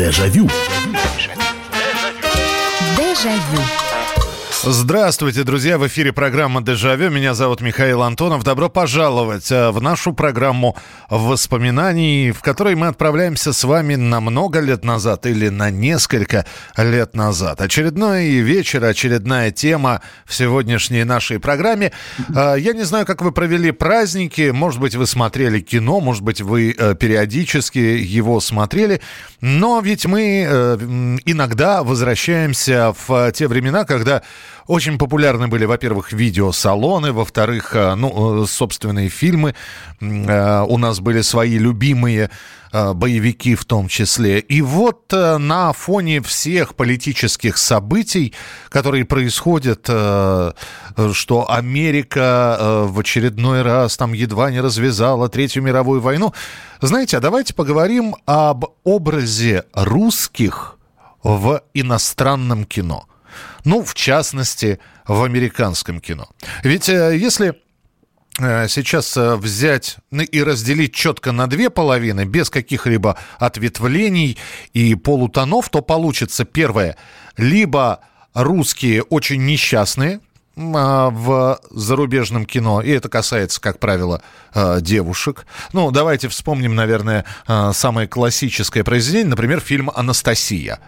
Дежавю. Дежавю. Здравствуйте, друзья! В эфире программа «Дежавю». Меня зовут Михаил Антонов. Добро пожаловать э, в нашу программу воспоминаний, в которой мы отправляемся с вами на много лет назад или на несколько лет назад. Очередной вечер, очередная тема в сегодняшней нашей программе. Э, я не знаю, как вы провели праздники. Может быть, вы смотрели кино, может быть, вы э, периодически его смотрели. Но ведь мы иногда возвращаемся в те времена, когда очень популярны были, во-первых, видеосалоны, во-вторых, э, ну, э, собственные фильмы. Э, у нас были свои любимые боевики в том числе. И вот на фоне всех политических событий, которые происходят, что Америка в очередной раз там едва не развязала Третью мировую войну, знаете, а давайте поговорим об образе русских в иностранном кино. Ну, в частности, в американском кино. Ведь э, если э, сейчас э, взять ну, и разделить четко на две половины, без каких-либо ответвлений и полутонов, то получится первое. Либо русские очень несчастные, в зарубежном кино, и это касается, как правило, девушек. Ну, давайте вспомним, наверное, самое классическое произведение, например, фильм «Анастасия».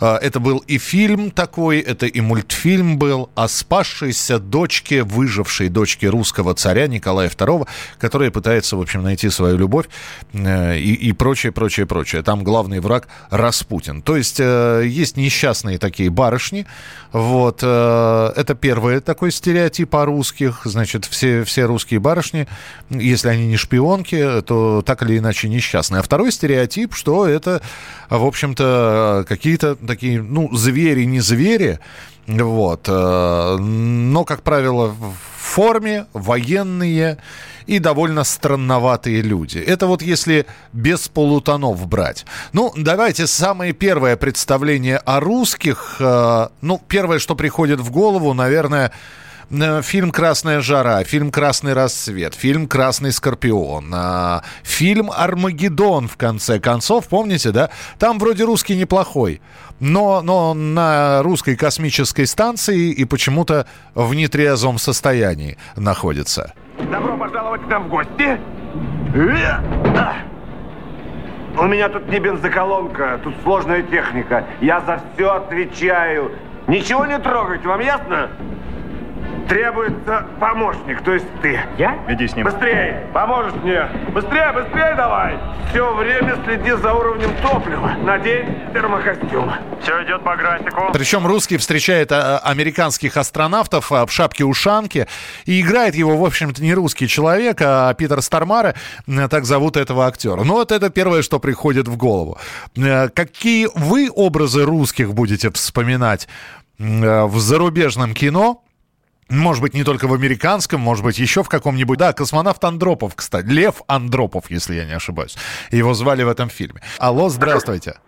А, это был и фильм такой, это и мультфильм был о спасшейся дочке, выжившей дочке русского царя Николая II, которая пытается, в общем, найти свою любовь э, и, и прочее, прочее, прочее. Там главный враг Распутин. То есть э, есть несчастные такие барышни. Вот. Э, это первый такой стереотип о русских. Значит, все, все русские барышни, если они не шпионки, то так или иначе несчастные. А второй стереотип, что это, в общем-то, какие-то такие, ну, звери, не звери, вот, э, но, как правило, в форме, военные и довольно странноватые люди. Это вот если без полутонов брать. Ну, давайте самое первое представление о русских. Э, ну, первое, что приходит в голову, наверное, Э, фильм «Красная жара», фильм «Красный рассвет», фильм «Красный скорпион», а, фильм «Армагеддон», в конце концов, помните, да? Там вроде русский неплохой, но, но на русской космической станции и почему-то в нетрезвом состоянии находится. Добро пожаловать к нам в гости. У меня тут не бензоколонка, тут сложная техника. Я за все отвечаю. Ничего не трогать, вам ясно? Требуется помощник, то есть ты. Я? Иди с ним. Быстрее! Поможешь мне! Быстрее, быстрее давай! Все время следи за уровнем топлива. Надень термокостюм. Все идет по графику. Причем русский встречает а, американских астронавтов а, в шапке-ушанке. И играет его, в общем-то, не русский человек, а Питер Стармара. Так зовут этого актера. Ну, вот это первое, что приходит в голову. Э, какие вы образы русских будете вспоминать э, в зарубежном кино? Может быть, не только в американском, может быть, еще в каком-нибудь. Да, космонавт Андропов, кстати. Лев Андропов, если я не ошибаюсь. Его звали в этом фильме. Алло, здравствуйте.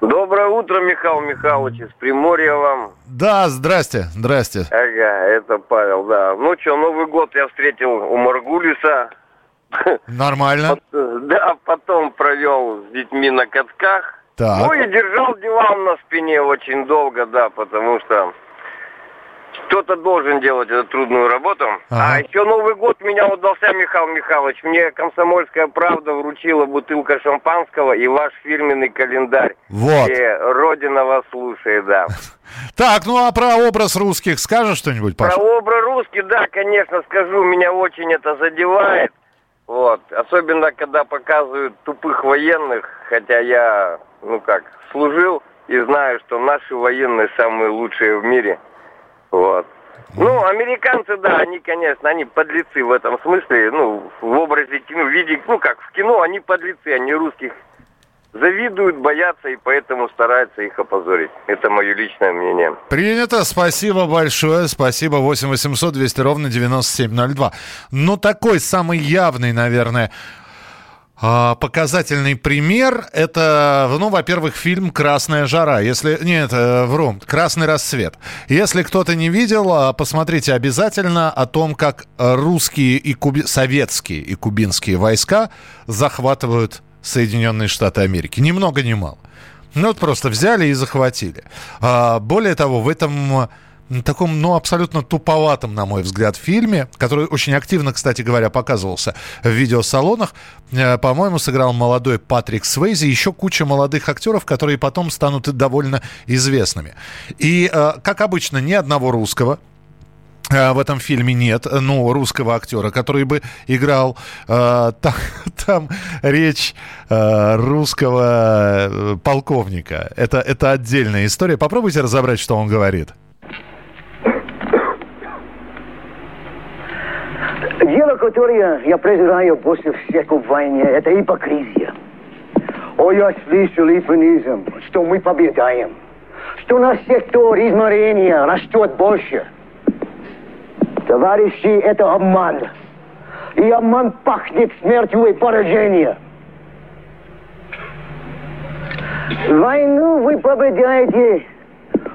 Доброе утро, Михаил Михайлович, из Приморья вам. Да, здрасте, здрасте. Ага, это Павел, да. Ну что, Новый год я встретил у Маргулиса. Нормально. Да, потом провел с детьми на катках. Так. Ну и держал диван на спине очень долго, да, потому что кто-то должен делать эту трудную работу. Ага. А еще Новый год меня удался, Михаил Михайлович. Мне «Комсомольская правда» вручила бутылка шампанского и ваш фирменный календарь. Вот. Где Родина вас слушает, да. Так, ну а про образ русских скажешь что-нибудь, Паша? Про образ русских, да, конечно, скажу. Меня очень это задевает. Вот. Особенно, когда показывают тупых военных. Хотя я, ну как, служил и знаю, что наши военные самые лучшие в мире – вот. Ну, американцы, да, они, конечно, они подлецы в этом смысле, ну, в образе кино, в виде, ну, как в кино, они подлецы, они русских завидуют, боятся и поэтому стараются их опозорить. Это мое личное мнение. Принято. Спасибо большое. Спасибо. 8 800 200 ровно 9702. Ну, такой самый явный, наверное, показательный пример – это, ну, во-первых, фильм «Красная жара». Если, нет, э, вру, «Красный рассвет». Если кто-то не видел, а, посмотрите обязательно о том, как русские и куби... советские и кубинские войска захватывают Соединенные Штаты Америки. Ни много ни мало. Ну, вот просто взяли и захватили. А, более того, в этом таком, ну, абсолютно туповатом, на мой взгляд, фильме, который очень активно, кстати говоря, показывался в видеосалонах. Э, по-моему, сыграл молодой Патрик Свейзи, еще куча молодых актеров, которые потом станут довольно известными. И, э, как обычно, ни одного русского, э, в этом фильме нет, ну, русского актера, который бы играл. Там, там речь русского полковника. Это, это отдельная история. Попробуйте разобрать, что он говорит. Дело, которое я презираю больше всех в войне, это ипокризия. О, я слышу лифанизм, что мы победаем, что наш сектор измерения растет больше. Товарищи, это обман. И обман пахнет смертью и поражением. Войну вы побеждаете,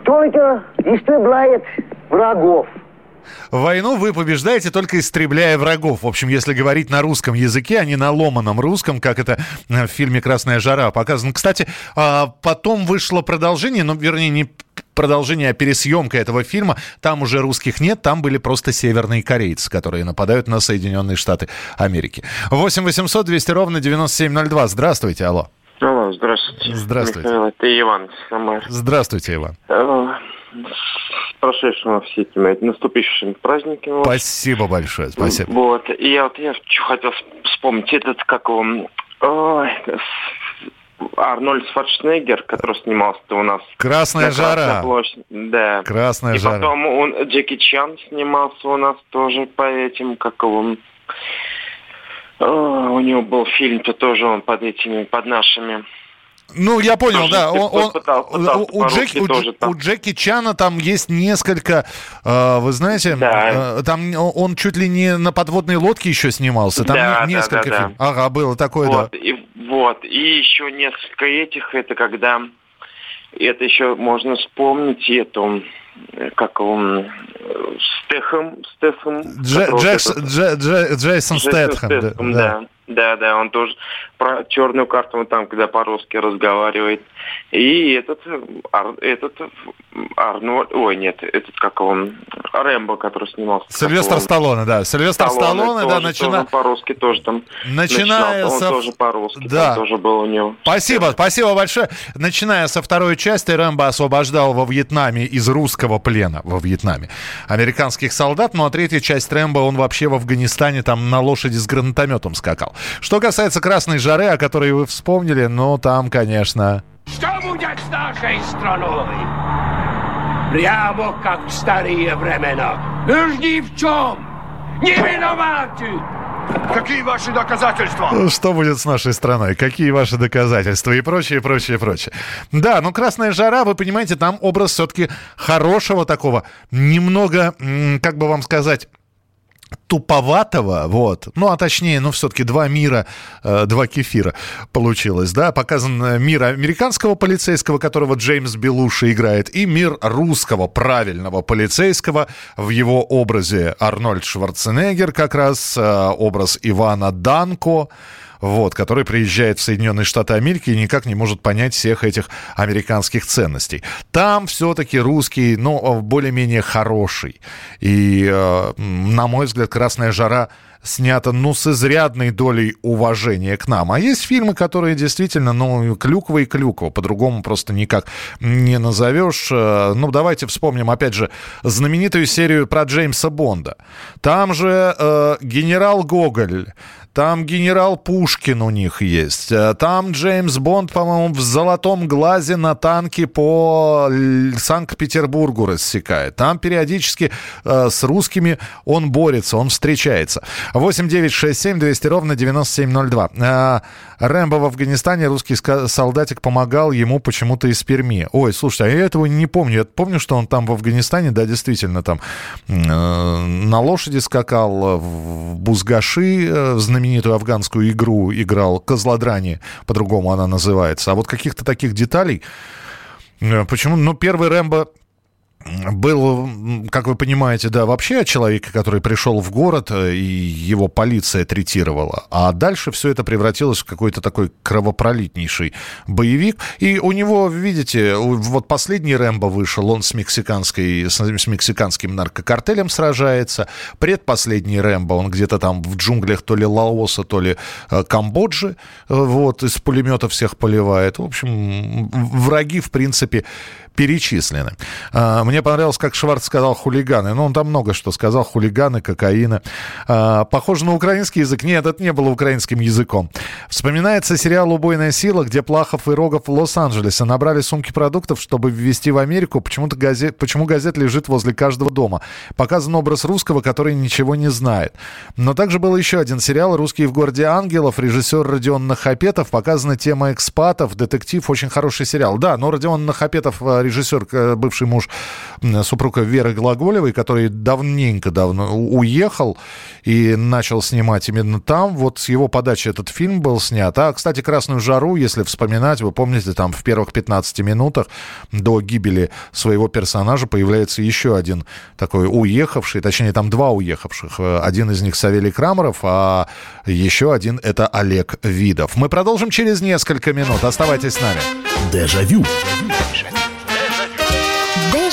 только истребляет врагов. Войну вы побеждаете только истребляя врагов. В общем, если говорить на русском языке, а не на ломаном русском, как это э, в фильме «Красная жара» показано. Кстати, а, потом вышло продолжение, ну, вернее, не продолжение, а пересъемка этого фильма. Там уже русских нет, там были просто северные корейцы, которые нападают на Соединенные Штаты Америки. 8 800 200 ровно 9702. Здравствуйте, алло. Алло, здравствуйте. Здравствуйте. Михаил, это Иван Самар. Здравствуйте, Иван. Э, с прошедшим все этими наступившими праздниками. Спасибо большое, спасибо. Вот, и я вот я хотел вспомнить этот, как он, ой, Арнольд Шварценеггер, который снимался у нас. Красная жара. Площадь. Да. Красная и жара. потом он, Джеки Чан снимался у нас тоже по этим, как он... О, у него был фильм-то тоже он под этими, под нашими ну, я понял, да. Он, он, пытался, пытался у, Джеки, у, у Джеки Чана там есть несколько, э, вы знаете, да. э, там он чуть ли не на подводной лодке еще снимался. Там да, не, несколько да, да, фильмов. Ага, было такое, вот, да. И, вот, и еще несколько этих, это когда, это еще можно вспомнить, эту, как он, Стехом, Стефом. Джейсон Стэтхэм. да. да. Да, да, он тоже про черную карту там, когда по-русски разговаривает. И этот, Ар, этот Арнольд, ой, нет, этот как он, Рэмбо, который снимался. Сильвестр он, Сталлоне, да. Сильвестр Сталлоне, Сталлоне да, начиная... По-русски тоже там. Начиная со... Он тоже по-русски, да. тоже был у него. Спасибо, спасибо большое. Начиная со второй части, Рэмбо освобождал во Вьетнаме из русского плена во Вьетнаме американских солдат, ну а третья часть Рэмбо, он вообще в Афганистане там на лошади с гранатометом скакал. Что касается красной жары, о которой вы вспомнили, ну там, конечно... Что будет с нашей страной? Прямо как в старые времена. Уж ни в чем не виноваты. Какие ваши доказательства? Ну, что будет с нашей страной? Какие ваши доказательства? И прочее, прочее, прочее. Да, ну «Красная жара», вы понимаете, там образ все-таки хорошего такого, немного, как бы вам сказать, туповатого, вот, ну, а точнее, ну, все-таки два мира, э, два кефира получилось, да, показан мир американского полицейского, которого Джеймс Белуши играет, и мир русского правильного полицейского в его образе. Арнольд Шварценеггер, как раз э, образ Ивана Данко, вот, который приезжает в Соединенные Штаты Америки и никак не может понять всех этих американских ценностей. Там все-таки русский, ну, более-менее хороший. И, э, на мой взгляд, «Красная жара» снято, ну, с изрядной долей уважения к нам. А есть фильмы, которые действительно, ну, клюква и клюква, по-другому просто никак не назовешь. Э, ну, давайте вспомним, опять же, знаменитую серию про Джеймса Бонда. Там же э, генерал Гоголь там генерал Пушкин у них есть. Э, там Джеймс Бонд, по-моему, в золотом глазе на танке по Санкт-Петербургу рассекает. Там периодически э, с русскими он борется, он встречается. 8 9 6 7 200 ровно 9702. Э, Рэмбо в Афганистане, русский солдатик помогал ему почему-то из Перми. Ой, слушайте, а я этого не помню. Я помню, что он там в Афганистане, да, действительно, там э, на лошади скакал, в Бузгаши, э, в знаменитую афганскую игру играл Козлодрани, по-другому она называется. А вот каких-то таких деталей... Э, почему? Ну, первый Рэмбо был, как вы понимаете, да, вообще человек, который пришел в город, э, и его полиция третировала. А дальше все это превратилось в какой-то такой кровопролитнейший боевик. И у него, видите, вот последний Рэмбо вышел, он с, мексиканской, с, с мексиканским наркокартелем сражается. Предпоследний Рэмбо, он где-то там в джунглях то ли Лаоса, то ли э, Камбоджи, э, вот, из пулемета всех поливает. В общем, враги, в принципе, перечислены. А, мне понравилось, как Шварц сказал хулиганы. Ну, он там много что сказал. Хулиганы, кокаина. А, похоже на украинский язык. Нет, это не было украинским языком. Вспоминается сериал «Убойная сила», где Плахов и Рогов в Лос-Анджелесе набрали сумки продуктов, чтобы ввезти в Америку. Почему-то газет, почему газет лежит возле каждого дома. Показан образ русского, который ничего не знает. Но также был еще один сериал «Русские в городе ангелов». Режиссер Родион Нахапетов. Показана тема экспатов. Детектив. Очень хороший сериал. Да, но Родион Нахапетов а, режиссер, э, бывший муж супруга Веры Глаголевой, который давненько давно уехал и начал снимать именно там. Вот с его подачи этот фильм был снят. А, кстати, «Красную жару», если вспоминать, вы помните, там в первых 15 минутах до гибели своего персонажа появляется еще один такой уехавший, точнее, там два уехавших. Один из них Савелий Крамаров, а еще один это Олег Видов. Мы продолжим через несколько минут. Оставайтесь с нами. Дежавю. Дежавю.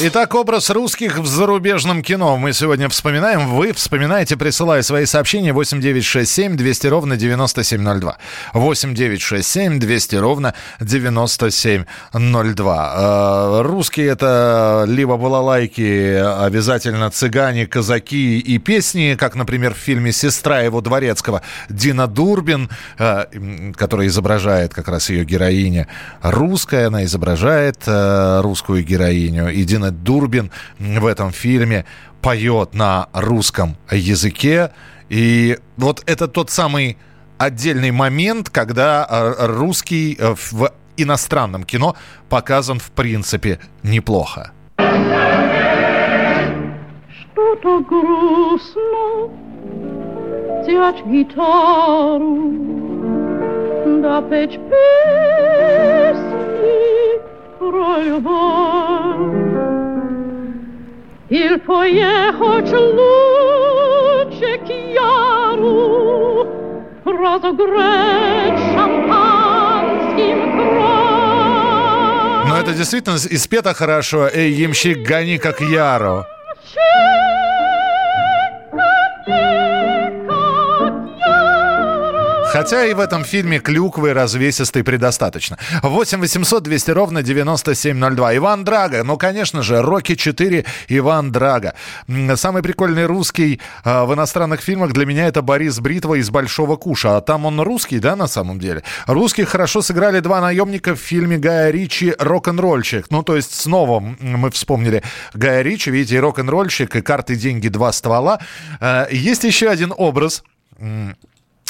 Итак, образ русских в зарубежном кино мы сегодня вспоминаем. Вы вспоминаете, присылая свои сообщения 8967 200 ровно 9702. 8967 200 ровно 9702. Э, русские это либо балалайки, обязательно цыгане, казаки и песни, как, например, в фильме «Сестра его дворецкого» Дина Дурбин, э, которая изображает как раз ее героиня русская, она изображает э, русскую героиню. И Дина Дурбин в этом фильме поет на русском языке. И вот это тот самый отдельный момент, когда э, русский э, в иностранном кино показан в принципе неплохо. Что-то грустно, гитару, да петь песни про любовь. Поехать лучше к Яру, разогреть шампанским кровь. Но это действительно испето хорошо. Эй, ямщик, гони как Яру. Хотя и в этом фильме клюквы развесистой предостаточно. 8 800 200 ровно 9702. Иван Драга. Ну, конечно же, Рокки 4 Иван Драга. Самый прикольный русский э, в иностранных фильмах для меня это Борис Бритва из «Большого куша». А там он русский, да, на самом деле? Русские хорошо сыграли два наемника в фильме Гая Ричи «Рок-н-ролльщик». Ну, то есть снова мы вспомнили Гая Ричи, видите, и «Рок-н-ролльщик», и «Карты, деньги, два ствола». Э, есть еще один образ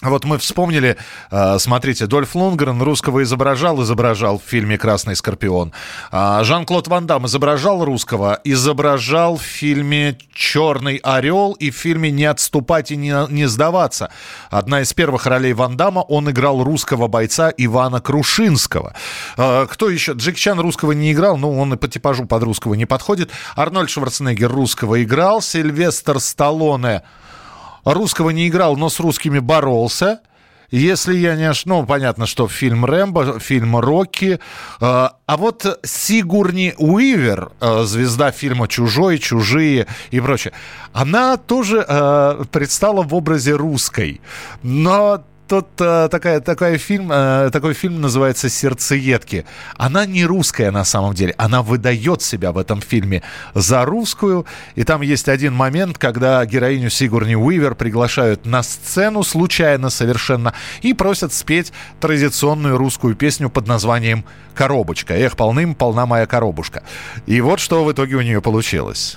вот мы вспомнили, э, смотрите, Дольф Лунгрен русского изображал, изображал в фильме «Красный скорпион». А Жан-Клод Ван Дам изображал русского, изображал в фильме «Черный орел» и в фильме «Не отступать и не, не сдаваться». Одна из первых ролей Ван Дамма, он играл русского бойца Ивана Крушинского. А кто еще? Джеки Чан русского не играл, ну, он и по типажу под русского не подходит. Арнольд Шварценеггер русского играл, Сильвестр Сталлоне – русского не играл, но с русскими боролся. Если я не ошибаюсь, ну, понятно, что фильм «Рэмбо», фильм «Рокки». Э, а вот Сигурни Уивер, э, звезда фильма «Чужой», «Чужие» и прочее, она тоже э, предстала в образе русской. Но тут э, такая, такая фильм, э, такой фильм называется «Сердцеедки». Она не русская на самом деле. Она выдает себя в этом фильме за русскую. И там есть один момент, когда героиню Сигурни Уивер приглашают на сцену случайно совершенно и просят спеть традиционную русскую песню под названием «Коробочка». Эх, полным полна моя коробушка. И вот что в итоге у нее получилось.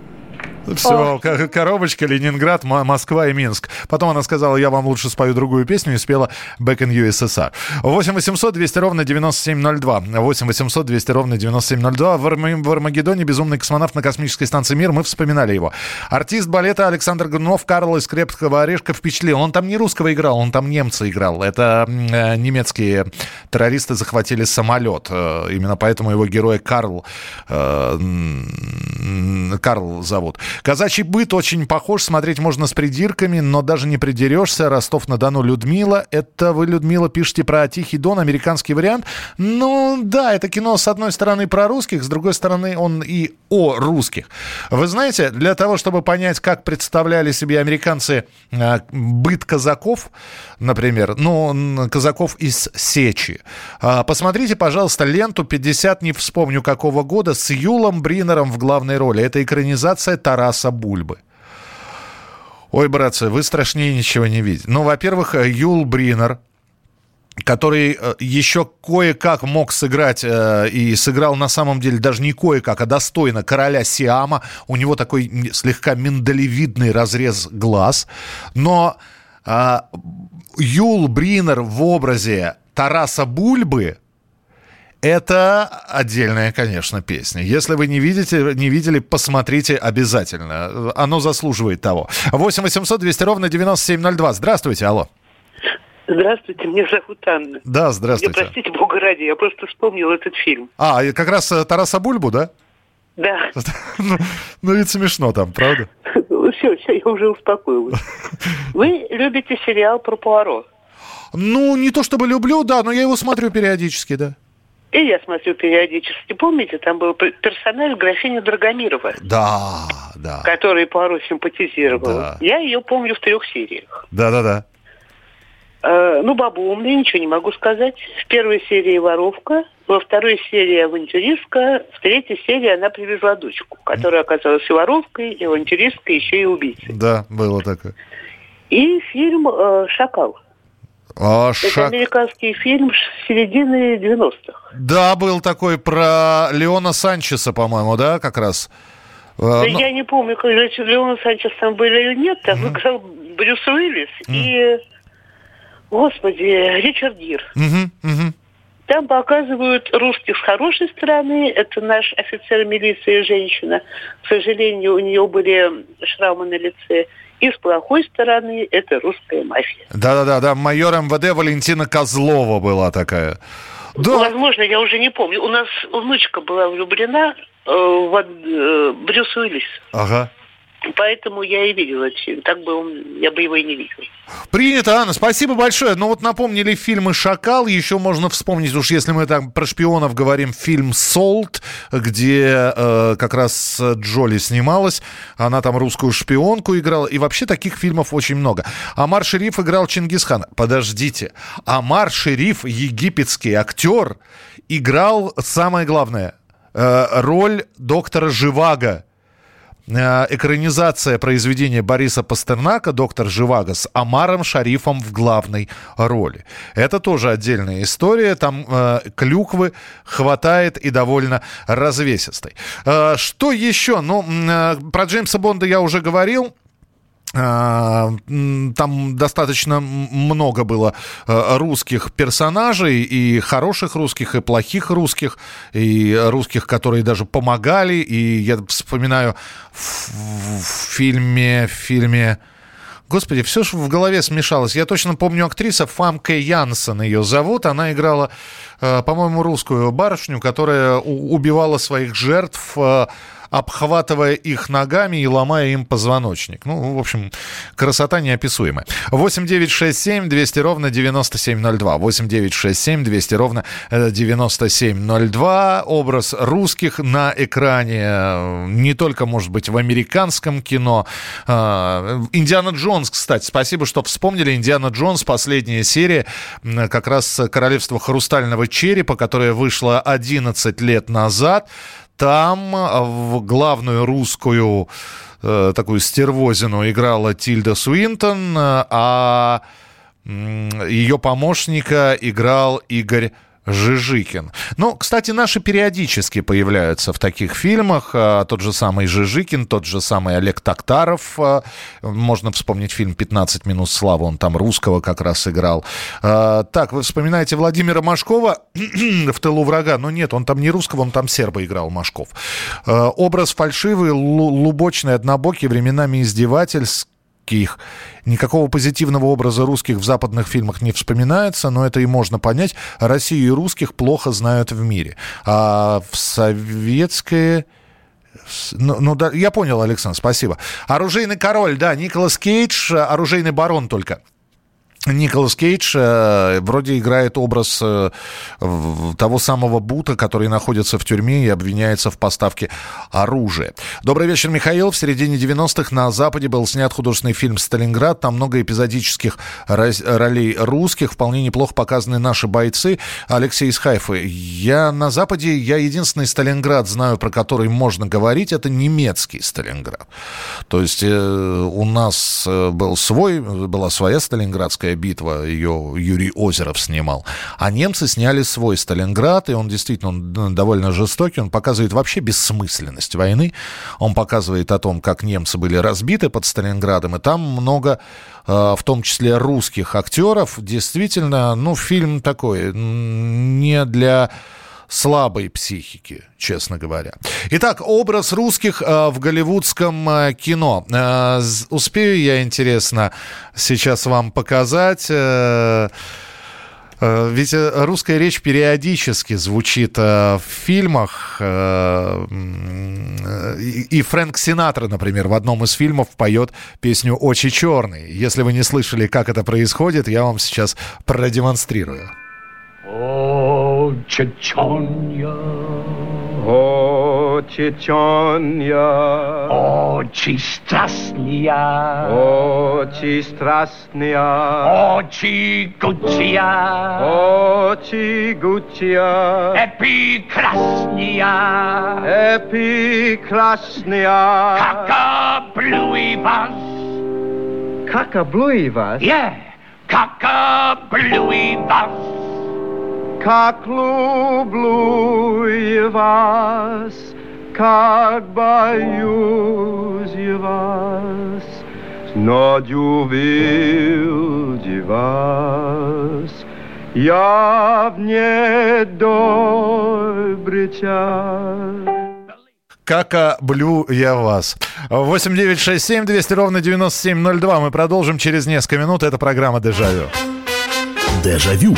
Все, коробочка, Ленинград, Москва и Минск. Потом она сказала, я вам лучше спою другую песню и спела Back in USSR. 8 800 200 ровно 9702. 8 800 200 ровно 9702. В, Арм... в Армагеддоне безумный космонавт на космической станции Мир. Мы вспоминали его. Артист балета Александр Гунов, Карл из Крепкого Орешка впечатлил. Он там не русского играл, он там немца играл. Это э, немецкие террористы захватили самолет. Э, именно поэтому его героя Карл, э, Карл зовут. Казачий быт очень похож, смотреть можно с придирками, но даже не придерешься. Ростов-на-Дону Людмила. Это вы, Людмила, пишете про Тихий Дон, американский вариант. Ну, да, это кино, с одной стороны, про русских, с другой стороны, он и о русских. Вы знаете, для того, чтобы понять, как представляли себе американцы э, быт казаков, например, ну, казаков из Сечи, э, посмотрите, пожалуйста, ленту «50, не вспомню какого года» с Юлом Бринером в главной роли. Это экранизация Тараса Бульбы. Ой, братцы, вы страшнее ничего не видите. Ну, во-первых, Юл Бринер, который э, еще кое-как мог сыграть э, и сыграл на самом деле даже не кое-как, а достойно короля Сиама. У него такой слегка миндалевидный разрез глаз. Но э, Юл Бринер в образе Тараса Бульбы это отдельная, конечно, песня. Если вы не видите, не видели, посмотрите обязательно. Оно заслуживает того. 8 800 200 ровно 9702. Здравствуйте, алло. Здравствуйте, меня зовут Анна. Да, здравствуйте. Я, простите, бога ради, я просто вспомнил этот фильм. А, как раз э, Тараса Бульбу, да? Да. ну, ну, ведь смешно там, правда? все, все, я уже успокоилась. Вы любите сериал про Пуаро? Ну, не то чтобы люблю, да, но я его смотрю периодически, да. И я смотрю периодически. Помните, там был персонаж графиня Драгомирова? Да, да. Который Пуаро симпатизировал. Да. Я ее помню в трех сериях. Да-да-да. Э, ну, баба умная, ничего не могу сказать. В первой серии воровка, во второй серии авантюристка, в третьей серии она привезла дочку, которая оказалась и воровкой, и авантюристкой, еще и убийцей. Да, было такое. И фильм э, «Шакал». А, Это шаг... американский фильм середины 90-х. Да, был такой про Леона Санчеса, по-моему, да, как раз. Да ну... Я не помню, как Леона Санчес там был или нет. Там mm-hmm. играл Брюс Уиллис mm-hmm. и, господи, Ричард Гир. Mm-hmm. Mm-hmm. Там показывают русских с хорошей стороны. Это наш офицер милиции, женщина. К сожалению, у нее были шрамы на лице. И с плохой стороны это русская мафия. Да-да-да, да. майор МВД Валентина Козлова была такая. Да. Возможно, я уже не помню. У нас внучка была влюблена э, в э, Брюс Уиллис. Ага. Поэтому я и видела фильм. Так бы он, я бы его и не видел. Принято, Анна. Спасибо большое. Ну вот напомнили фильмы «Шакал». Еще можно вспомнить, уж если мы там про шпионов говорим, фильм «Солт», где э, как раз Джоли снималась. Она там русскую шпионку играла. И вообще таких фильмов очень много. Амар Шериф играл Чингисхана. Подождите. Амар Шериф, египетский актер, играл, самое главное, э, роль доктора Живаго экранизация произведения Бориса Пастернака «Доктор Живаго» с Амаром Шарифом в главной роли. Это тоже отдельная история. Там э, клюквы хватает и довольно развесистой. Э, что еще? Ну, э, про Джеймса Бонда я уже говорил. А, там достаточно много было э, русских персонажей, и хороших русских, и плохих русских, и русских, которые даже помогали. И я вспоминаю в, фильме, в фильме Господи, все же в голове смешалось. Я точно помню актрису Фамке Янсен ее зовут. Она играла э, по-моему, русскую барышню, которая убивала своих жертв э, обхватывая их ногами и ломая им позвоночник. Ну, в общем, красота неописуемая. 8 9 6 7 200 ровно 9702. 8 9 6 7 200 ровно 9702. Образ русских на экране не только, может быть, в американском кино. А, Индиана Джонс, кстати, спасибо, что вспомнили. Индиана Джонс, последняя серия, как раз «Королевство хрустального черепа», которая вышла 11 лет назад там а, в главную русскую э, такую стервозину играла Тильда Суинтон, а ее помощника играл Игорь Жижикин. Ну, кстати, наши периодически появляются в таких фильмах. А, тот же самый Жижикин, тот же самый Олег Токтаров. А, можно вспомнить фильм «15 минут славы». Он там русского как раз играл. А, так, вы вспоминаете Владимира Машкова в «Тылу врага». Но нет, он там не русского, он там серба играл, Машков. Образ фальшивый, лубочный, однобокий, временами издевательский русских. Никакого позитивного образа русских в западных фильмах не вспоминается, но это и можно понять. Россию и русских плохо знают в мире. А в советское... Ну, ну да, я понял, Александр, спасибо. Оружейный король, да, Николас Кейдж, оружейный барон только. Николас Кейдж э, вроде играет образ э, того самого Бута, который находится в тюрьме и обвиняется в поставке оружия. Добрый вечер, Михаил. В середине 90-х на Западе был снят художественный фильм «Сталинград». Там много эпизодических ролей русских. Вполне неплохо показаны наши бойцы. Алексей из Хайфы. Я на Западе, я единственный Сталинград знаю, про который можно говорить. Это немецкий Сталинград. То есть э, у нас э, был свой, была своя Сталинградская Курская битва, ее Юрий Озеров снимал. А немцы сняли свой Сталинград, и он действительно он довольно жестокий, он показывает вообще бессмысленность войны, он показывает о том, как немцы были разбиты под Сталинградом, и там много э, в том числе русских актеров. Действительно, ну, фильм такой, не для слабой психики, честно говоря. Итак, образ русских э, в голливудском э, кино. Э, успею я, интересно, сейчас вам показать. Ведь русская речь периодически звучит в фильмах. И Фрэнк Синатра, например, в одном из фильмов поет песню «Очи черный». Если вы не слышали, как это происходит, я вам сейчас продемонстрирую. О, Чечоня, О, Чечоня, Очи страстные, Очи страстные, Очи гучия, Очи гучия, Эпикрасния, Эпикрасния, Как облюй вас, Как облюй вас? Yeah, как облюй вас. Как люблю я вас, как боюсь я вас, но увидел вас. Я в недобрый час. Как блю я вас. 8 9 6 7 200 ровно 9702. Мы продолжим через несколько минут. Это программа «Дежавю». Дежавю.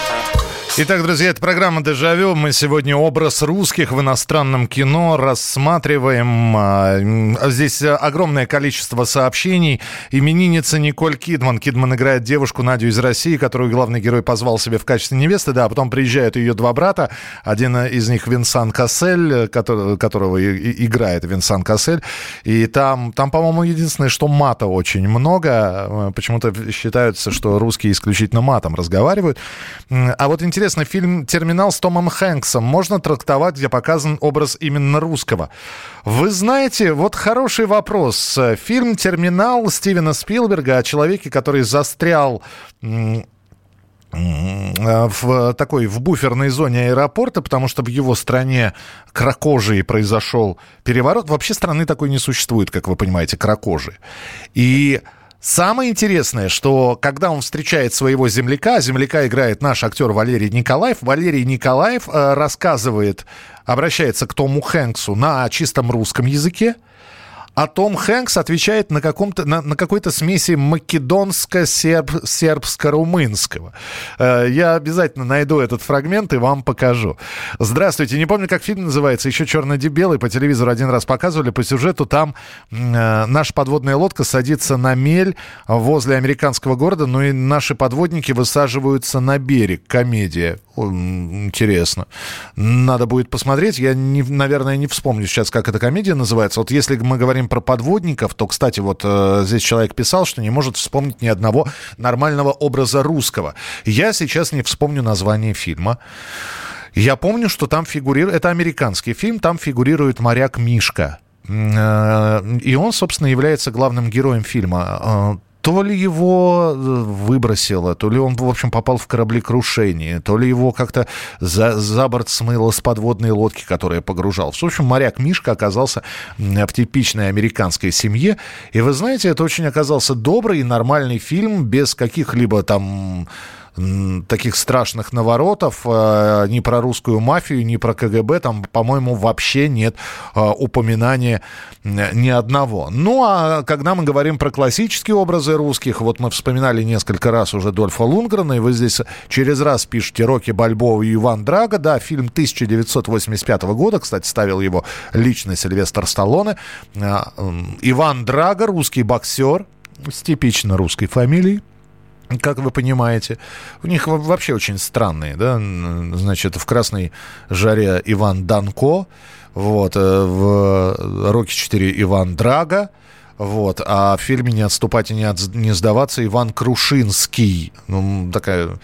Итак, друзья, это программа «Дежавю». Мы сегодня образ русских в иностранном кино рассматриваем. А, здесь огромное количество сообщений. Именинница Николь Кидман. Кидман играет девушку Надю из России, которую главный герой позвал себе в качестве невесты. Да, а потом приезжают ее два брата. Один из них Винсан Кассель, который, которого играет Винсан Кассель. И там, там по-моему, единственное, что мата очень много. Почему-то считается, что русские исключительно матом разговаривают. А вот интересно, интересно, фильм «Терминал» с Томом Хэнксом можно трактовать, где показан образ именно русского. Вы знаете, вот хороший вопрос. Фильм «Терминал» Стивена Спилберга о человеке, который застрял в такой в буферной зоне аэропорта, потому что в его стране кракожии произошел переворот. Вообще страны такой не существует, как вы понимаете, кракожи. И Самое интересное, что когда он встречает своего земляка, земляка играет наш актер Валерий Николаев, Валерий Николаев э, рассказывает, обращается к Тому Хэнксу на чистом русском языке, а Том Хэнкс отвечает на, каком-то, на, на какой-то смеси македонско-сербско-румынского. Э, я обязательно найду этот фрагмент и вам покажу. Здравствуйте. Не помню, как фильм называется. Еще черно-белый. По телевизору один раз показывали. По сюжету там э, наша подводная лодка садится на мель возле американского города, но и наши подводники высаживаются на берег. Комедия. Интересно. Надо будет посмотреть. Я, не, наверное, не вспомню сейчас, как эта комедия называется. Вот если мы говорим про подводников, то, кстати, вот э, здесь человек писал, что не может вспомнить ни одного нормального образа русского. Я сейчас не вспомню название фильма. Я помню, что там фигурирует... Это американский фильм, там фигурирует моряк Мишка. Э, и он, собственно, является главным героем фильма. То ли его э, выбросило, то ли он, в общем, попал в кораблекрушение, то ли его как-то за, за борт смыло с подводной лодки, которая погружал. В общем, моряк Мишка оказался в типичной американской семье. И вы знаете, это очень оказался добрый и нормальный фильм, без каких-либо там таких страшных наворотов, э, ни про русскую мафию, ни про КГБ, там, по-моему, вообще нет э, упоминания ни одного. Ну, а когда мы говорим про классические образы русских, вот мы вспоминали несколько раз уже Дольфа Лунгрена, и вы здесь через раз пишете Рокки Бальбоа и Иван Драго, да, фильм 1985 года, кстати, ставил его лично Сильвестр Сталлоне. Э, Иван Драго, русский боксер, с типично русской фамилией, как вы понимаете. У них вообще очень странные, да, значит, в «Красной жаре» Иван Данко, вот, э, в «Роке 4» Иван Драга, вот, а в фильме «Не отступать и не, от, не сдаваться» Иван Крушинский, ну, такая...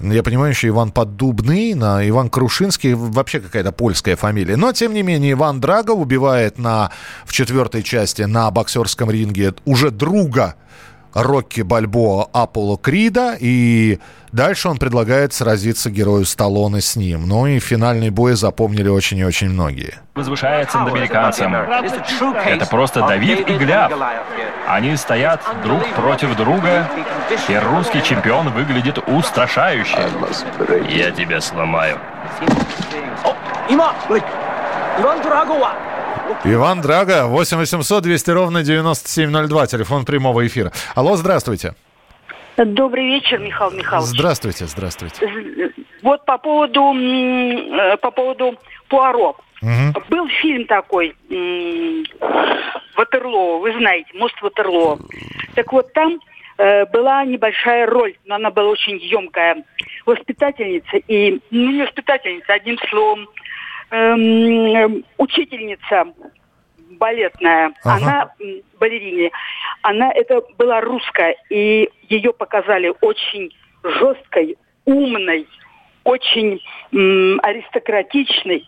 Я понимаю, еще Иван Поддубный, на Иван Крушинский вообще какая-то польская фамилия. Но, тем не менее, Иван Драго убивает на, в четвертой части на боксерском ринге уже друга Рокки Бальбоа Аполло Крида, и дальше он предлагает сразиться герою Сталлоне с ним. Ну и финальный бой запомнили очень и очень многие. Возвышается над американцем. Это просто Давид и Гляв. Они стоят друг против друга, и русский чемпион выглядит устрашающе. Я тебя сломаю. Иван Драга, 8 800 200 ровно 9702, телефон прямого эфира. Алло, здравствуйте. Добрый вечер, Михаил Михайлович. Здравствуйте, здравствуйте. Вот по поводу, э, по поводу Пуаро. Угу. Был фильм такой, Ватерлоо, вы знаете, мост Ватерлоо. Так вот там э, была небольшая роль, но она была очень емкая. Воспитательница и, ну не воспитательница, одним словом, эм, учительница балетная, ага. она балерине, она это была русская, и ее показали очень жесткой, умной, очень м, аристократичной.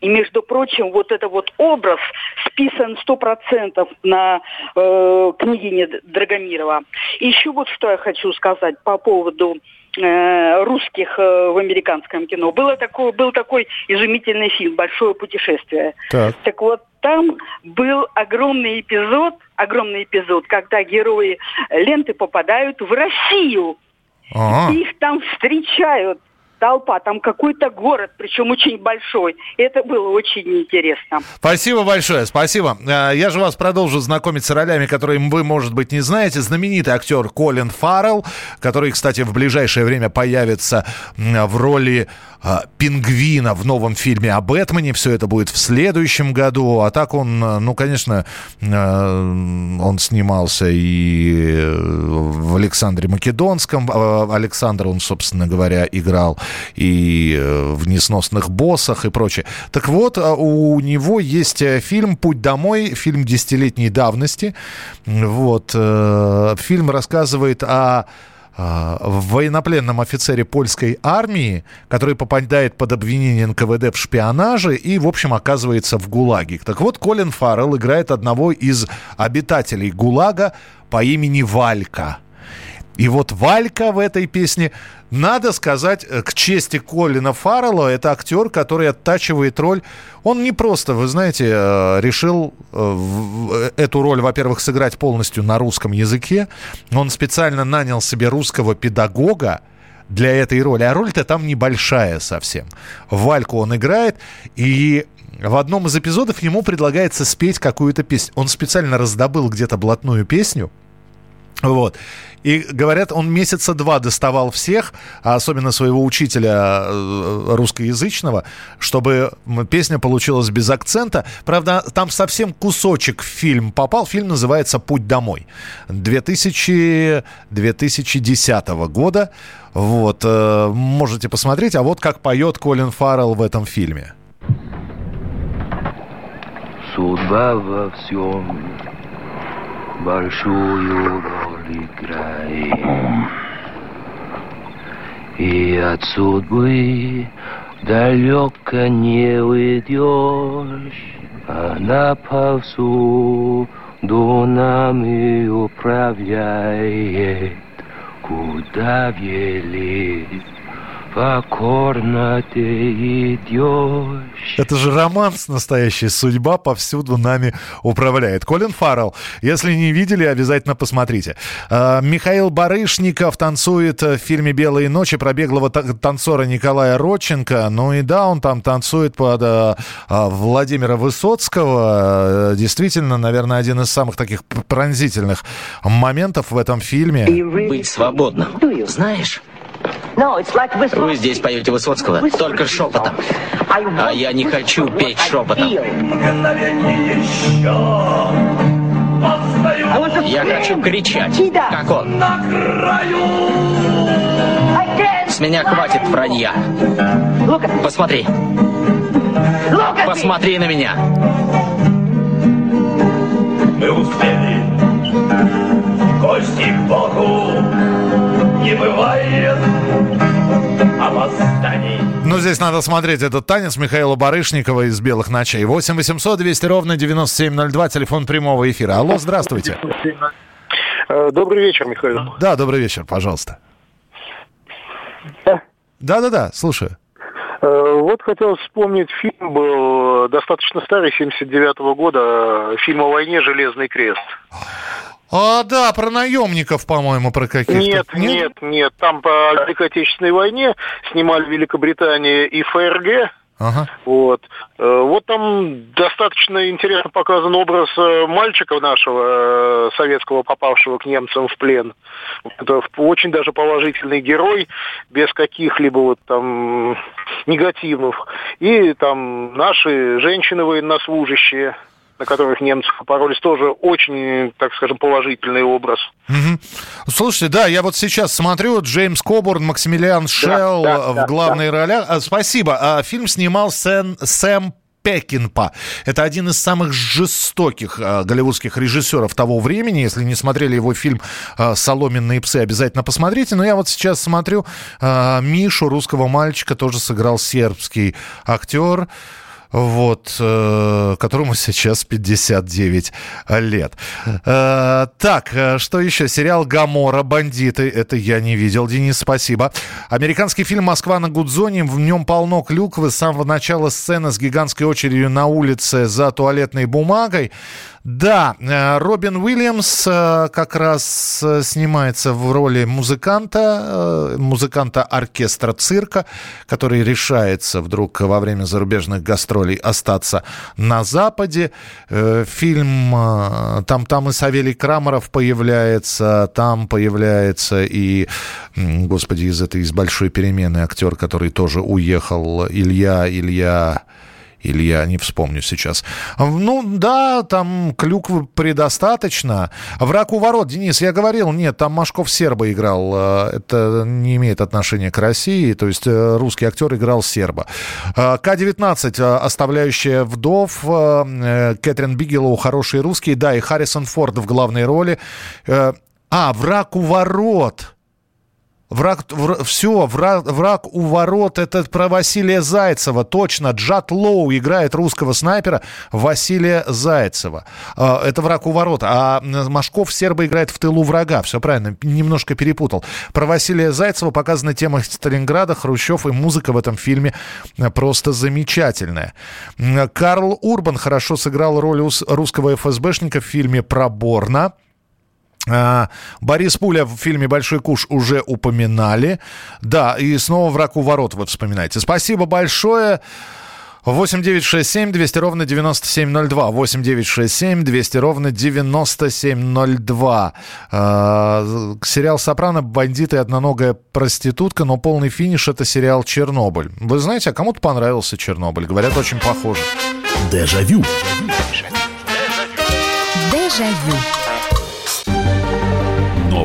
И, между прочим, вот это вот образ списан сто процентов на э, княгине Драгомирова. И еще вот что я хочу сказать по поводу русских э, в американском кино. Было такое, был такой изумительный фильм «Большое путешествие». Так. так вот, там был огромный эпизод, огромный эпизод, когда герои ленты попадают в Россию. Ага. Их там встречают толпа, там какой-то город, причем очень большой. Это было очень интересно. Спасибо большое, спасибо. Э, я же вас продолжу знакомить с ролями, которые вы, может быть, не знаете. Знаменитый актер Колин Фаррелл, который, кстати, в ближайшее время появится в роли а, пингвина в новом фильме о Бэтмене. Все это будет в следующем году. А так он, э, ну, конечно, э, он снимался и в Александре Македонском. Александр он, собственно говоря, играл и э, в «Несносных боссах» и прочее. Так вот, а, у него есть фильм «Путь домой», фильм десятилетней давности. Вот. Фильм рассказывает о военнопленном офицере польской армии, который попадает под обвинение НКВД в шпионаже и, в общем, оказывается в ГУЛАГе. Так вот, Колин Фаррелл играет одного из обитателей ГУЛАГа по имени Валька. И вот Валька в этой песне, надо сказать, э, к чести Колина Фаррелла, это актер, который оттачивает роль. Он не просто, вы знаете, э, решил э, эту роль, во-первых, сыграть полностью на русском языке. Он специально нанял себе русского педагога, для этой роли. А роль-то там небольшая совсем. Вальку он играет, и в одном из эпизодов ему предлагается спеть какую-то песню. Он специально раздобыл где-то блатную песню, вот. И говорят, он месяца два доставал всех, а особенно своего учителя э, русскоязычного, чтобы песня получилась без акцента. Правда, там совсем кусочек в фильм попал. Фильм называется «Путь домой». 2000, 2010 года. Вот. Э, можете посмотреть. А вот как поет Колин Фаррелл в этом фильме. Судьба во всем большую роль играет. И от судьбы далеко не уйдешь, она повсюду нами управляет, куда велит покорно ты идешь. Это же романс настоящий. Судьба повсюду нами управляет. Колин Фаррелл. Если не видели, обязательно посмотрите. А, Михаил Барышников танцует в фильме «Белые ночи» про беглого танцора Николая Родченко. Ну и да, он там танцует под а, а, Владимира Высоцкого. Действительно, наверное, один из самых таких пронзительных моментов в этом фильме. Быть свободным. Знаешь? Вы здесь поете Высоцкого, только шепотом. А я не хочу петь шепотом. Я хочу кричать, как он. С меня хватит вранья. Посмотри. Посмотри на меня. Мы успели гости к Богу не бывает опозданий. Ну, здесь надо смотреть этот танец Михаила Барышникова из «Белых ночей». 8 800 200 ровно 9702, телефон прямого эфира. Алло, здравствуйте. Э, добрый вечер, Михаил. Да, добрый вечер, пожалуйста. Да-да-да, слушаю. Э, вот хотел вспомнить, фильм был достаточно старый, 79 -го года, фильм о войне «Железный крест». А, да, про наемников, по-моему, про каких-то. Нет, нет, нет. Там по Великой Отечественной войне снимали Великобритания и ФРГ. Ага. Вот. Э, вот там достаточно интересно показан образ э, мальчика нашего, э, советского, попавшего к немцам в плен. Это очень даже положительный герой, без каких-либо вот там негативов. И там наши женщины военнослужащие, на которых немцы боролись, тоже очень, так скажем, положительный образ. Угу. Слушайте, да, я вот сейчас смотрю, Джеймс Кобурн, Максимилиан Шелл да, да, в да, главной да. роли. А, спасибо. А, фильм снимал Сэн, Сэм Пекинпа. Это один из самых жестоких э, голливудских режиссеров того времени. Если не смотрели его фильм э, «Соломенные псы», обязательно посмотрите. Но я вот сейчас смотрю э, Мишу, русского мальчика, тоже сыграл сербский актер вот, э, которому сейчас 59 лет. Э, так, э, что еще? Сериал «Гамора. Бандиты». Это я не видел, Денис, спасибо. Американский фильм «Москва на Гудзоне». В нем полно клюквы. С самого начала сцена с гигантской очередью на улице за туалетной бумагой. Да, э, Робин Уильямс э, как раз э, снимается в роли музыканта, музыканта оркестра цирка, который решается вдруг во время зарубежных гастролей остаться на Западе. Фильм, там, там и Савелий Крамаров появляется, там появляется и, господи, из этой, из большой перемены актер, который тоже уехал, Илья, Илья... Или я не вспомню сейчас. Ну, да, там клюквы предостаточно. Враг у ворот, Денис, я говорил, нет, там Машков серба играл. Э, это не имеет отношения к России. То есть э, русский актер играл серба. Э, К-19, оставляющая вдов. Кэтрин Бигелоу, хороший русский. Да, и Харрисон Форд в главной роли. А, враг у ворот. Враг, вр- все, враг, враг у ворот, это про Василия Зайцева, точно. Джат Лоу играет русского снайпера Василия Зайцева. Э, это враг у ворот. А Машков серба играет в тылу врага. Все правильно, немножко перепутал. Про Василия Зайцева показана тема Сталинграда, Хрущев и музыка в этом фильме просто замечательная. Карл Урбан хорошо сыграл роль русского ФСБшника в фильме «Проборно». А, Борис Пуля в фильме «Большой куш» уже упоминали. Да, и снова «Враг у ворот» вы вспоминаете. Спасибо большое. 8 9 6 7 200 ровно 9702. 8 9 6 7 200 ровно 9702. Э, сериал «Сопрано», «Бандиты» и «Одноногая проститутка», но полный финиш — это сериал «Чернобыль». Вы знаете, а кому-то понравился «Чернобыль». Говорят, очень похоже. Дежавю. Дежавю.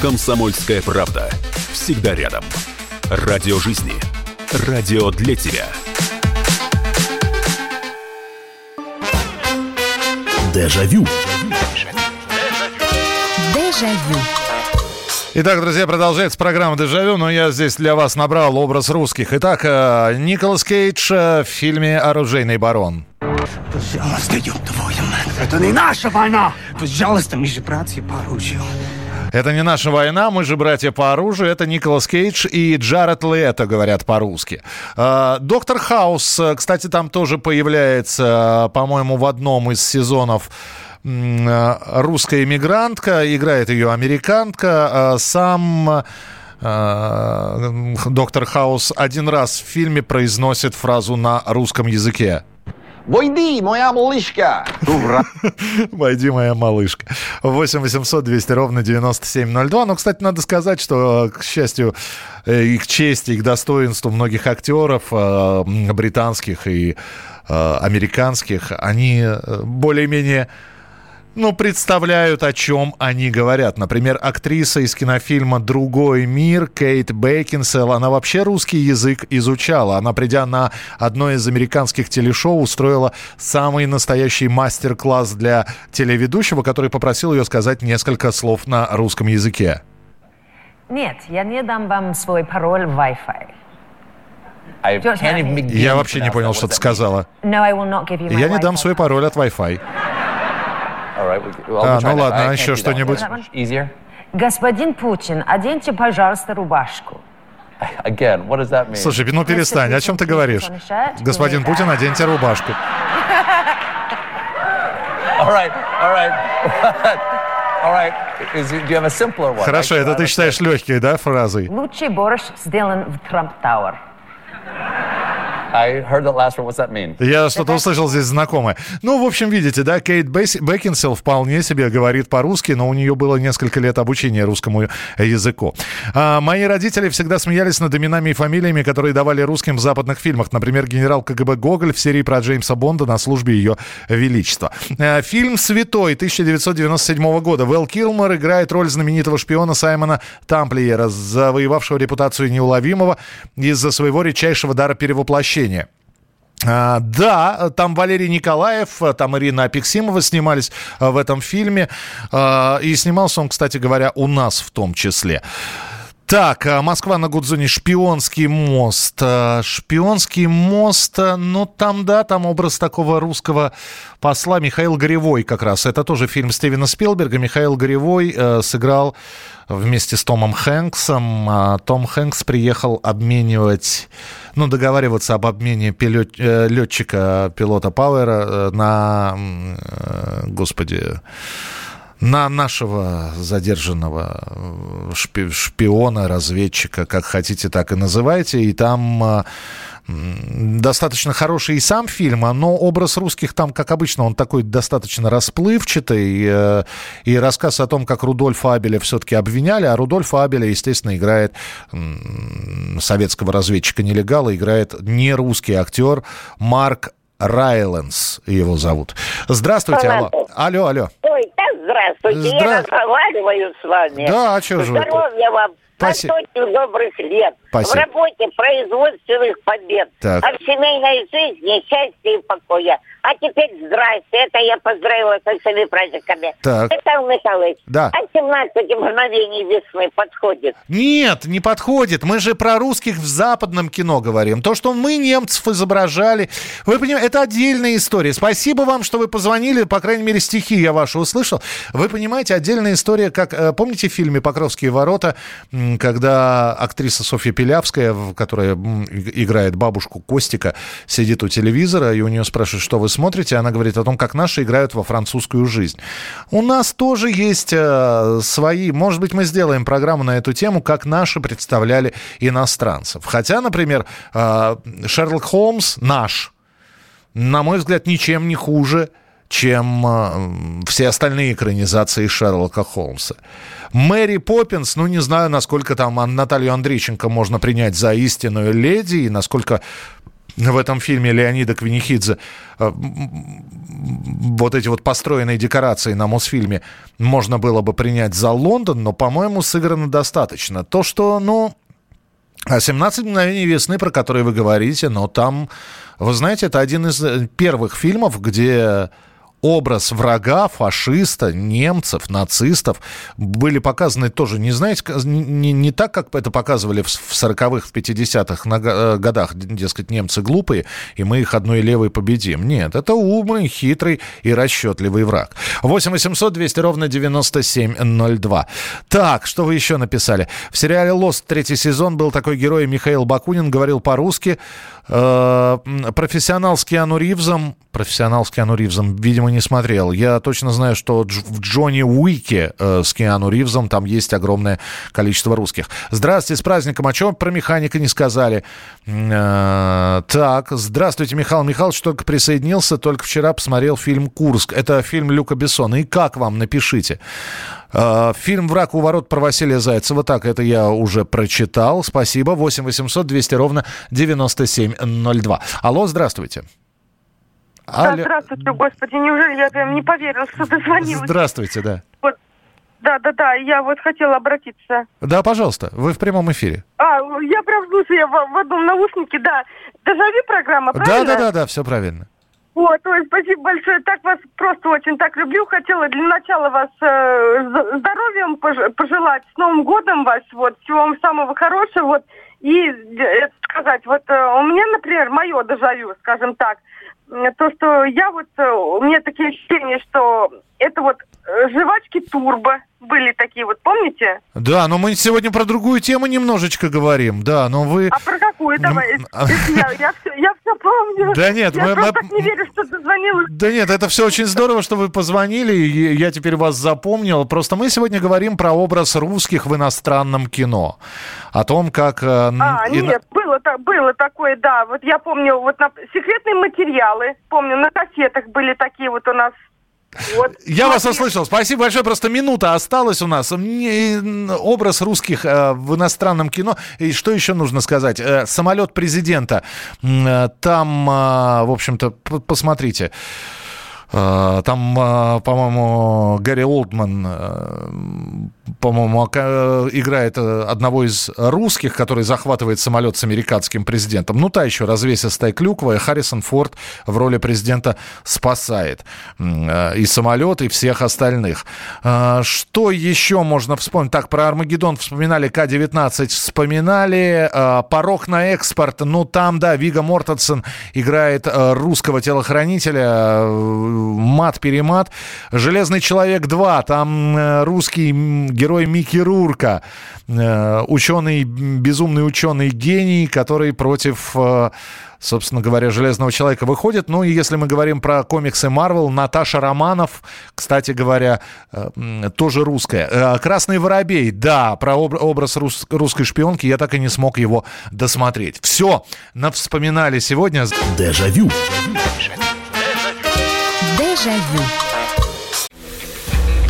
«Комсомольская правда». Всегда рядом. Радио жизни. Радио для тебя. Дежавю. Дежавю. Итак, друзья, продолжается программа «Дежавю», но я здесь для вас набрал образ русских. Итак, э, Николас Кейдж э, в фильме «Оружейный барон». Пожалуйста, твою мать. Это не наша война. Пожалуйста, мы же братья по оружию. Это не наша война, мы же братья по оружию. Это Николас Кейдж и Джаред Лето говорят по-русски. Э, Доктор Хаус, кстати, там тоже появляется, по-моему, в одном из сезонов э, русская иммигрантка, играет ее американка. Э, Сам доктор Хаус один раз в фильме произносит фразу на русском языке. Войди, моя малышка! Войди, моя малышка. 8 800 200 ровно 9702. Но, кстати, надо сказать, что, к счастью, э, и к чести, и к достоинству многих актеров э, британских и э, американских, они э, более-менее ну, представляют, о чем они говорят. Например, актриса из кинофильма «Другой мир» Кейт Бейкинсел, она вообще русский язык изучала. Она, придя на одно из американских телешоу, устроила самый настоящий мастер-класс для телеведущего, который попросил ее сказать несколько слов на русском языке. Нет, я не дам вам свой пароль в Wi-Fi. Я вообще не понял, что ты сказала. Я не дам свой пароль от Wi-Fi. А, ну ладно, а еще что-нибудь? Господин Путин, оденьте, пожалуйста, рубашку. Again, what does that mean? Слушай, ну перестань, о чем ты говоришь? Господин Путин, оденьте рубашку. All right, all right. all right. Is, it- do you have a simpler one? Хорошо, это ты считаешь легкой, да, фразой? Лучший борщ сделан в Трамп Тауэр. I heard that last one. What's that mean? Я что-то услышал здесь знакомое. Ну, в общем, видите, да, Кейт Бекинсел вполне себе говорит по-русски, но у нее было несколько лет обучения русскому языку. А, мои родители всегда смеялись над именами и фамилиями, которые давали русским в западных фильмах. Например, генерал КГБ Гоголь в серии про Джеймса Бонда на службе ее величества. А, фильм «Святой» 1997 года. Вэл Килмор играет роль знаменитого шпиона Саймона Тамплиера, завоевавшего репутацию неуловимого из-за своего редчайшего дара перевоплощения. А, да, там Валерий Николаев, там Ирина Апексимова снимались а, в этом фильме. А, И снимался он, кстати говоря, у нас в том числе. Так, а, Москва на Гудзоне, шпионский мост. А, Шпионский мост, а, ну там, да, там образ такого русского посла Михаил Горевой как раз. Это тоже фильм Стивена Спилберга. Михаил Горевой э, сыграл вместе с Томом Хэнксом. Том Хэнкс приехал обменивать, ну, договариваться об обмене пилот, э, летчика, пилота Пауэра э, на, э, господи, на нашего задержанного э, шпи- шпиона, разведчика, как хотите, так и называйте. И там э, достаточно хороший и сам фильм, а, но образ русских там, как обычно, он такой достаточно расплывчатый. Э, и рассказ о том, как Рудольфа Абеля все-таки обвиняли, а Рудольфа Абеля, естественно, играет советского разведчика-нелегала, играет не русский актер Марк Райленс его зовут. Здравствуйте, алло. Алло, алло. Ой, здравствуйте, Здра... я разговариваю с вами. Да, а что же? Здоровья вам. Спасибо. Сотню добрых лет. Спасибо. В работе производственных побед. Так. А в семейной жизни счастья и покоя. А теперь здрасте. Это я поздравила со всеми праздниками. Так. Михаил Михайлович. Да. А 17 мгновений весны подходит. Нет, не подходит. Мы же про русских в западном кино говорим. То, что мы немцев изображали. Вы понимаете, это отдельная история. Спасибо вам, что вы позвонили. По крайней мере, стихи я ваши услышал. Вы понимаете, отдельная история, как... э, Помните в фильме «Покровские ворота», когда актриса Софья Пилявская, которая играет бабушку Костика, сидит у телевизора, и у нее спрашивают, что вы смотрите? Она говорит о том, как наши играют во французскую жизнь. У нас тоже есть э, свои... Может быть, мы сделаем программу на эту тему, как наши представляли иностранцев. Хотя, например, э, Шерлок Холмс наш, на мой взгляд, ничем не хуже, чем э, все остальные экранизации Шерлока Холмса. Мэри Поппинс, ну, не знаю, насколько там Наталью Андрейченко можно принять за истинную леди, и насколько в этом фильме Леонида Квинихидзе э, вот эти вот построенные декорации на Мосфильме можно было бы принять за Лондон, но, по-моему, сыграно достаточно. То, что, ну, а 17 мгновений весны, про которые вы говорите, но там, вы знаете, это один из э, первых фильмов, где образ врага, фашиста, немцев, нацистов были показаны тоже, не знаете, не, не- так, как это показывали в с- в 40-х, в 50-х на го- э, годах, дескать, немцы глупые, и мы их одной левой победим. Нет, это умный, хитрый и расчетливый враг. 8 800 200 ровно 9702. Так, что вы еще написали? В сериале «Лост» третий сезон был такой герой Михаил Бакунин, говорил по-русски. Э, профессионал с Киану Ривзом. Профессионал с Киану Ривзом, видимо, не смотрел. Я точно знаю, что в Джонни Уике э, с Киану Ривзом там есть огромное количество русских. Здравствуйте, с праздником. А чего про механика не сказали? Э, так, здравствуйте, Михаил Михайлович. Только присоединился, только вчера посмотрел фильм «Курск». Это фильм Люка Бессона. И как вам? Напишите. Э, Фильм «Враг у ворот» про Василия Зайцева. Так, это я уже прочитал. Спасибо. 8 800 200 ровно 9702. Алло, здравствуйте. Да, Алло. здравствуйте, господи, неужели я прям не поверила, что дозвонилась? Здравствуйте, да. Вот. Да, да, да, я вот хотела обратиться. Да, пожалуйста, вы в прямом эфире. А, я прям слушаю, я в, в одном наушнике, да. Дежавю программа, Да, правильно? да, да, да, все правильно. Вот, ой, спасибо большое. Так вас просто очень так люблю. Хотела для начала вас э, здоровьем пож- пожелать, с Новым годом вас, вот, всего вам самого хорошего, вот, и э, сказать, вот, э, у меня, например, мое дежавю, скажем так, то, что я вот, э, у меня такие ощущения, что это вот э, жвачки турбо были такие вот, помните? Да, но мы сегодня про другую тему немножечко говорим. Да, но вы... А про а- если я, я, все, я все помню. Да нет, я мы- просто мы- не верю, что дозвонилась. Да нет, это все очень здорово, что вы позвонили, и я теперь вас запомнил. Просто мы сегодня говорим про образ русских в иностранном кино. О том, как... э, А, ино- нет, было, было такое, да. Вот я помню, вот на секретные материалы, помню, на кассетах были такие вот у нас. Вот. Я вас услышал. Спасибо большое. Просто минута осталась у нас. М, Образ русских э, в иностранном кино. И что еще нужно сказать? Э, Самолет президента. Э, Там, э, в общем-то, посмотрите. Э, Там, э, по-моему, Гарри Олдман, э, по-моему, играет э, одного из русских, который захватывает самолет с американским президентом. Ну, та еще развесистая клюква. и Харрисон Форд в роли президента спасает э, и самолет, и всех остальных. Э, Что еще можно вспомнить? Так, про Армагеддон вспоминали, К-19 вспоминали, э, Порог на экспорт. Ну, там, да, Вига Мортенсен играет э, русского телохранителя. Мат-перемат. «Железный человек 2», там русский герой Микки Рурка, э, ученый, безумный ученый-гений, который против собственно говоря, Железного Человека выходит. Ну и если мы говорим про комиксы Marvel, Наташа Романов, кстати говоря, э, тоже русская. Э, Красный Воробей, да, про образ рус, русской шпионки я так и не смог его досмотреть. Все, навспоминали сегодня. Дежавю. Дежавю.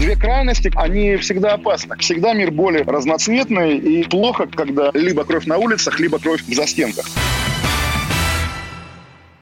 Две крайности, они всегда опасны. Всегда мир более разноцветный и плохо, когда либо кровь на улицах, либо кровь в застенках.